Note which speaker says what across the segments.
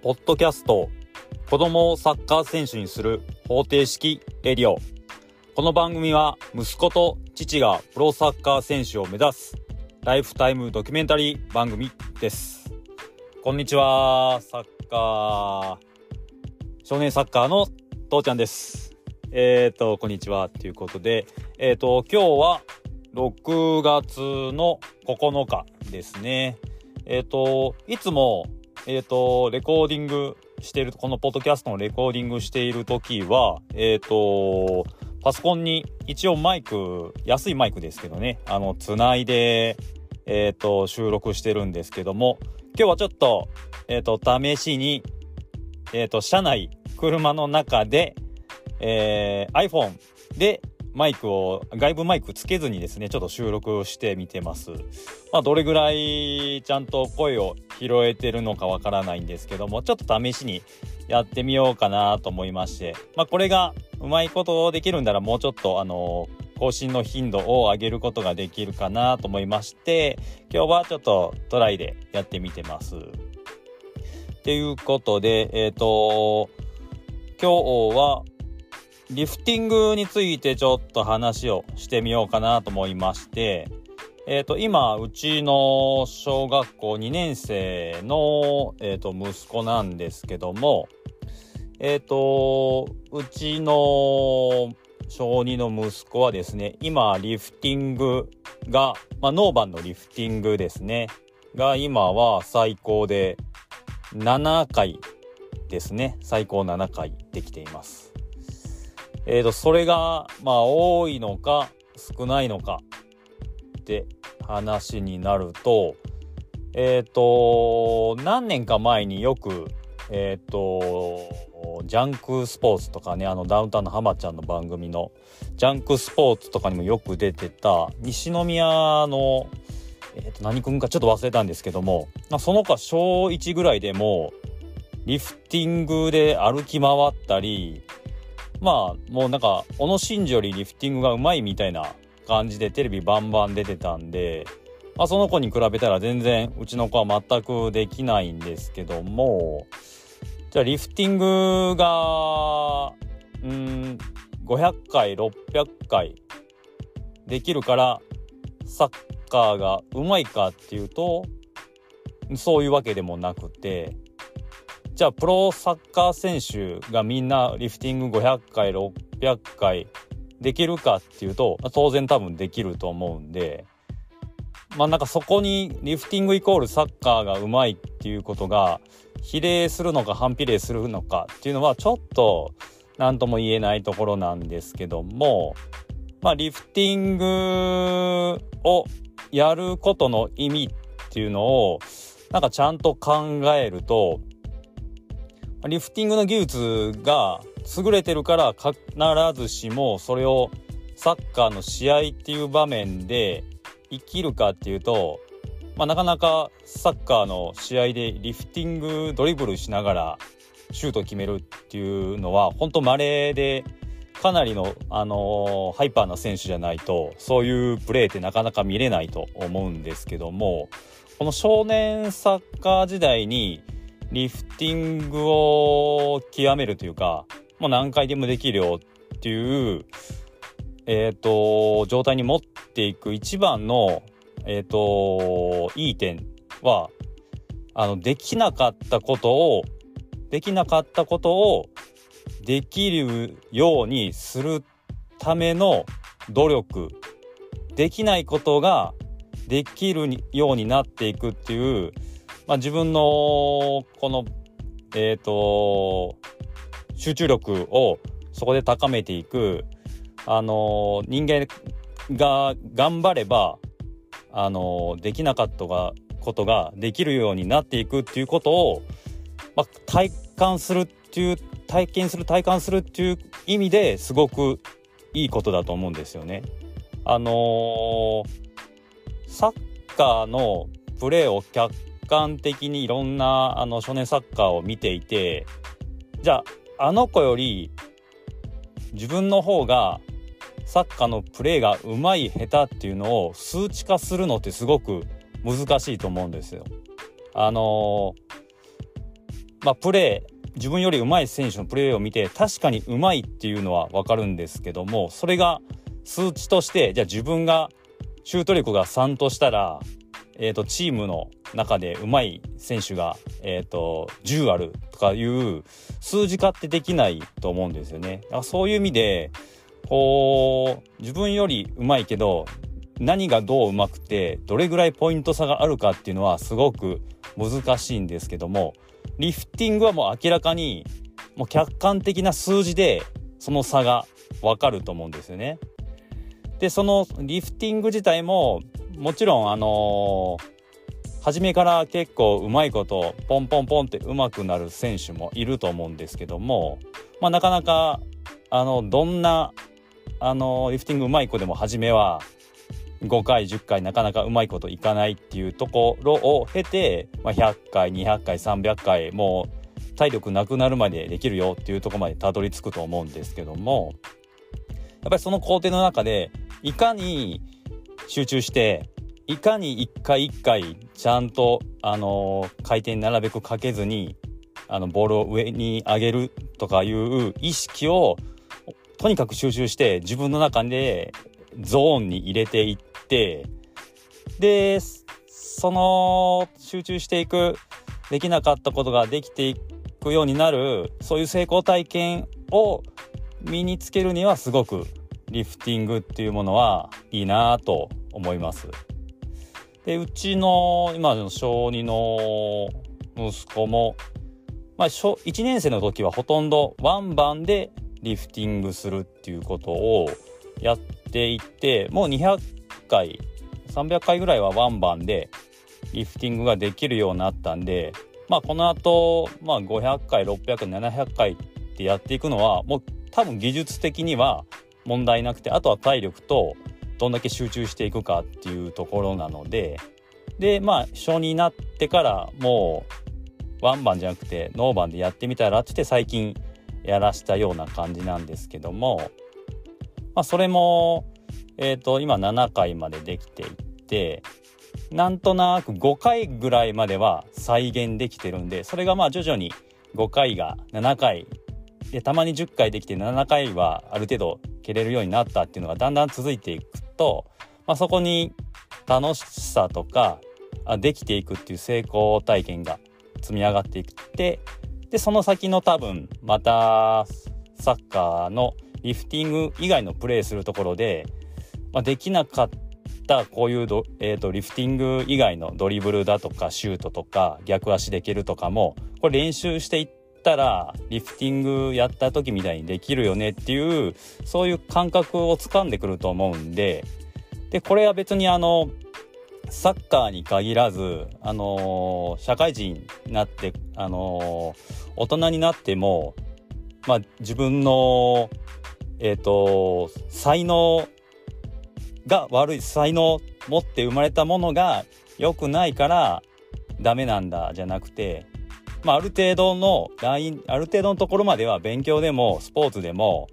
Speaker 1: ポッドキャスト子供をサッカー選手にする方程式レディオ。この番組は息子と父がプロサッカー選手を目指すライフタイムドキュメンタリー番組です。こんにちはサッカー少年サッカーの父ちゃんです。えっ、ー、とこんにちはということでえっ、ー、と今日は6月の9日ですね。えっ、ー、といつもえっ、ー、と、レコーディングしている、このポッドキャストのレコーディングしている時は、えっ、ー、と、パソコンに一応マイク、安いマイクですけどね、あの、つないで、えっ、ー、と、収録してるんですけども、今日はちょっと、えっ、と、試しに、えっ、と、車内、車の中で、え iPhone でマイクを、外部マイクつけずにですね、ちょっと収録してみてます。まあ、どれぐらいちゃんと声を拾えてるのかわからないんですけども、ちょっと試しにやってみようかなと思いまして、まあ、これがうまいことできるんならもうちょっと、あの更新の頻度を上げることができるかなと思いまして、今日はちょっとトライでやってみてます。っていうことで、えっ、ー、と、今日はリフティングについてちょっと話をしてみようかなと思いまして、えっ、ー、と、今、うちの小学校2年生の、えっ、ー、と、息子なんですけども、えっ、ー、と、うちの小2の息子はですね、今、リフティングが、まあ、ノーバンのリフティングですね、が今は最高で7回ですね、最高7回できています。えーと、それが、まあ、多いのか少ないのかって話になると、えっ、ー、と、何年か前によく、えっ、ー、と、ジャンクスポーツとかね、あのダウンタウンの浜ちゃんの番組のジャンクスポーツとかにもよく出てた西宮の、え、ー、と、何君かちょっと忘れたんですけども、まあその他小1ぐらいでもリフティングで歩き回ったり、まあもうなんか小野伸二よりリフティングがうまいみたいな感じでテレビバンバン出てたんで、まあ、その子に比べたら全然うちの子は全くできないんですけどもじゃあリフティングがうん500回600回できるからサッカーがうまいかっていうとそういうわけでもなくてじゃあプロサッカー選手がみんなリフティング500回600回できるかっていうと当然多分できると思うんでまあなんかそこにリフティングイコールサッカーがうまいっていうことが比例するのか反比例するのかっていうのはちょっと何とも言えないところなんですけどもまあリフティングをやることの意味っていうのをなんかちゃんと考えるとリフティングの技術が優れてるから必ずしもそれをサッカーの試合っていう場面で生きるかっていうと、まあ、なかなかサッカーの試合でリフティングドリブルしながらシュート決めるっていうのは本当稀でかなりの、あのー、ハイパーな選手じゃないとそういうプレーってなかなか見れないと思うんですけどもこの少年サッカー時代にリフティングを極めるというか、もう何回でもできるよっていう、えっ、ー、と、状態に持っていく一番の、えっ、ー、と、いい点は、あの、できなかったことを、できなかったことをできるようにするための努力、できないことができるようになっていくっていう、まあ、自分のこの、えっ、ー、と、集中力をそこで高めていく、あの人間が頑張れば、あのできなかったことができるようになっていくっていうことを、まあ、体感するっていう体験する体感するっていう意味ですごくいいことだと思うんですよね。あのー、サッカーのプレーを客観的にいろんなあの少年サッカーを見ていてじゃああの子より自分の方がサッカーのプレーがうまい下手っていうのを数値化するのってすごく難しいと思うんですよ。あのー、まあ、プレー自分より上手い選手のプレーを見て確かに上手いっていうのは分かるんですけどもそれが数値としてじゃあ自分がシュート力が3としたら、えー、とチームの中で上手い選手が、えー、と10あるとかいう数字化ってできないと思うんですよね。そういう意味でこう自分より上手いけど何がどう上手くてどれぐらいポイント差があるかっていうのはすごく難しいんですけどもリフティングはもう明らかにもう客観的な数字でその差が分かると思うんですよね。でそのリフティング自体ももちろんあのー、初めから結構うまいことポンポンポンってうまくなる選手もいると思うんですけども、まあ、なかなかあのどんなあのリフティングうまい子でも初めは5回10回なかなかうまいこといかないっていうところを経て、まあ、100回200回300回もう体力なくなるまでできるよっていうとこまでたどり着くと思うんですけどもやっぱりその工程の中でいかに集中していかに一回一回ちゃんと、あの、回転なるべくかけずにあのボールを上に上げるとかいう意識をとにかく集中して自分の中でゾーンに入れていってでその集中していくできなかったことができていくようになるそういう成功体験を身につけるにはすごくリフティングっていうものはいいなと思います。でうちの今の小2の息子も、まあ、1年生の時はほとんどワンバンでリフティングするっていうことをやっていてもう200回300回ぐらいはワンバンでリフティングができるようになったんでまあこの後、まあ500回600700回ってやっていくのはもう多分技術的には問題なくてあとは体力とどんだけ集中していくかっていうところなのででまあ小になってからもうワンバンじゃなくてノーバンでやってみたらって最近やらしたような感じなんですけどもまあ、それも、えー、と今7回までできていってなんとなく5回ぐらいまでは再現できてるんでそれがまあ徐々に5回が7回でたまに10回できて7回はある程度蹴れるようになったっていうのがだんだん続いていくと、まあ、そこに楽しさとかできていくっていう成功体験が積み上がっていってでその先の多分またサッカーのリフティング以外のプレーするところで、まあ、できなかったこういうド、えーと、リフティング以外のドリブルだとかシュートとか逆足で蹴るとかもこれ練習していったらリフティングやった時みたいにできるよねっていうそういう感覚をつかんでくると思うんででこれは別にあのサッカーに限らず、あのー、社会人になって、あのー、大人になっても、まあ、自分のえっ、ー、と、才能が悪い、才能持って生まれたものが良くないからダメなんだじゃなくて、まあ、ある程度のライン、ある程度のところまでは勉強でもスポーツでも、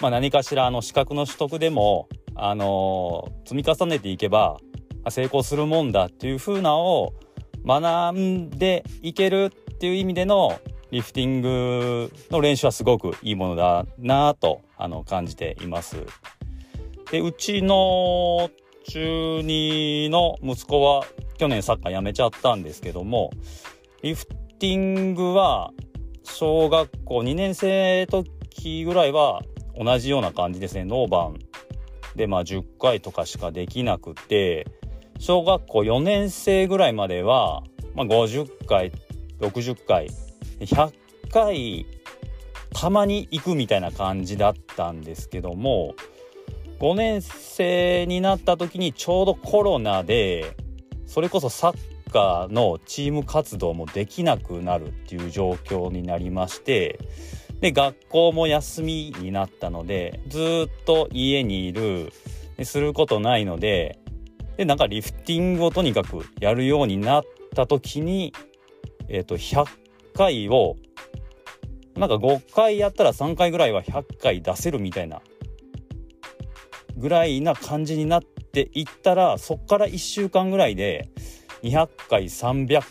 Speaker 1: まあ、何かしらの資格の取得でも、あのー、積み重ねていけば成功するもんだっていう風なを学んでいけるっていう意味でのリフティングの練習はすごくいいものだなとあの感じています。でうちの中2の息子は去年サッカーやめちゃったんですけどもリフティングは小学校2年生時ぐらいは同じような感じですね。ノーバンでまあ10回とかしかできなくて小学校4年生ぐらいまでは、まあ、50回60回100回たまに行くみたいな感じだったんですけども5年生になった時にちょうどコロナでそれこそサッカーのチーム活動もできなくなるっていう状況になりましてで学校も休みになったのでずっと家にいるすることないのででなんかリフティングをとにかくやるようになった時に、えー、と100回をなんか5回やったら3回ぐらいは100回出せるみたいなぐらいな感じになっていったらそっから1週間ぐらいで200回300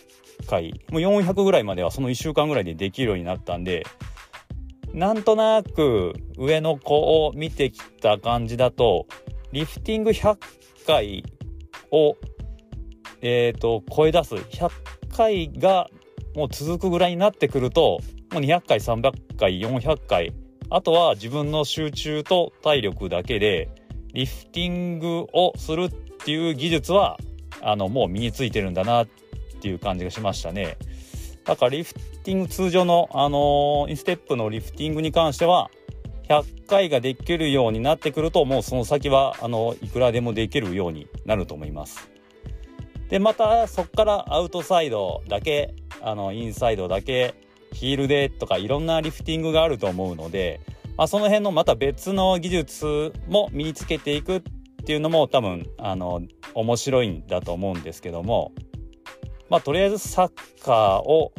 Speaker 1: 回もう400ぐらいまではその1週間ぐらいでできるようになったんでなんとなく上の子を見てきた感じだとリフティング100回をえっ、ー、と声出す100回がもう続くぐらいになってくるともう200回300回400回あとは自分の集中と体力だけでリフティングをするっていう技術はあのもう身についてるんだなっていう感じがしましたね。だからリフティング通常の、あのインステップのリフティングに関しては100回ができるようになってくるともうその先はあのいくらでもできるようになると思います。でまたそこからアウトサイドだけあのインサイドだけヒールでとかいろんなリフティングがあると思うので、まあ、その辺のまた別の技術も身につけていくっていうのも多分あの面白いんだと思うんですけどもまあとりあえずサッカーを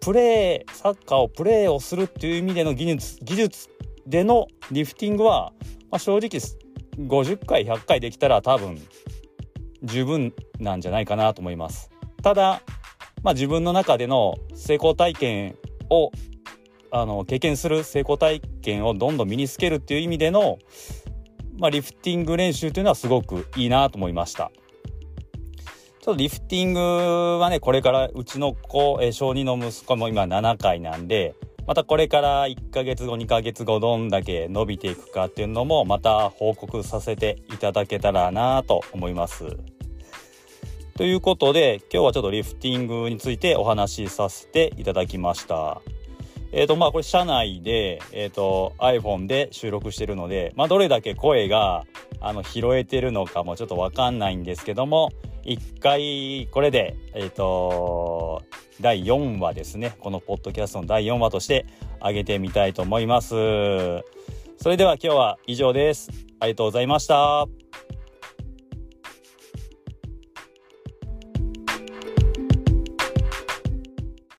Speaker 1: プレーサッカーをプレーをするっていう意味での技術技術でのリフティングは、まあ、正直50回100回できたら多分十分なんじゃないかなと思います。ただ、まあ、自分の中での成功体験をあの経験する成功体験をどんどん身につけるっていう意味での、まあ、リフティング練習というのはすごくいいなと思いました。ちょっとリフティングはねこれからうちの子、え小2の息子も今7回なんでまたこれから1ヶ月後2ヶ月後どんだけ伸びていくかっていうのもまた報告させていただけたらなと思います。ということで今日はちょっとリフティングについてお話しさせていただきました。えっ、ー、とまあこれ社内で、えーと、iPhone で収録してるので、まあ、どれだけ声があの拾えてるのかもちょっとわかんないんですけども一回これでえっ、ー、と第4話ですね。このポッドキャストの第4話として上げてみたいと思います。それでは今日は以上です。ありがとうございました。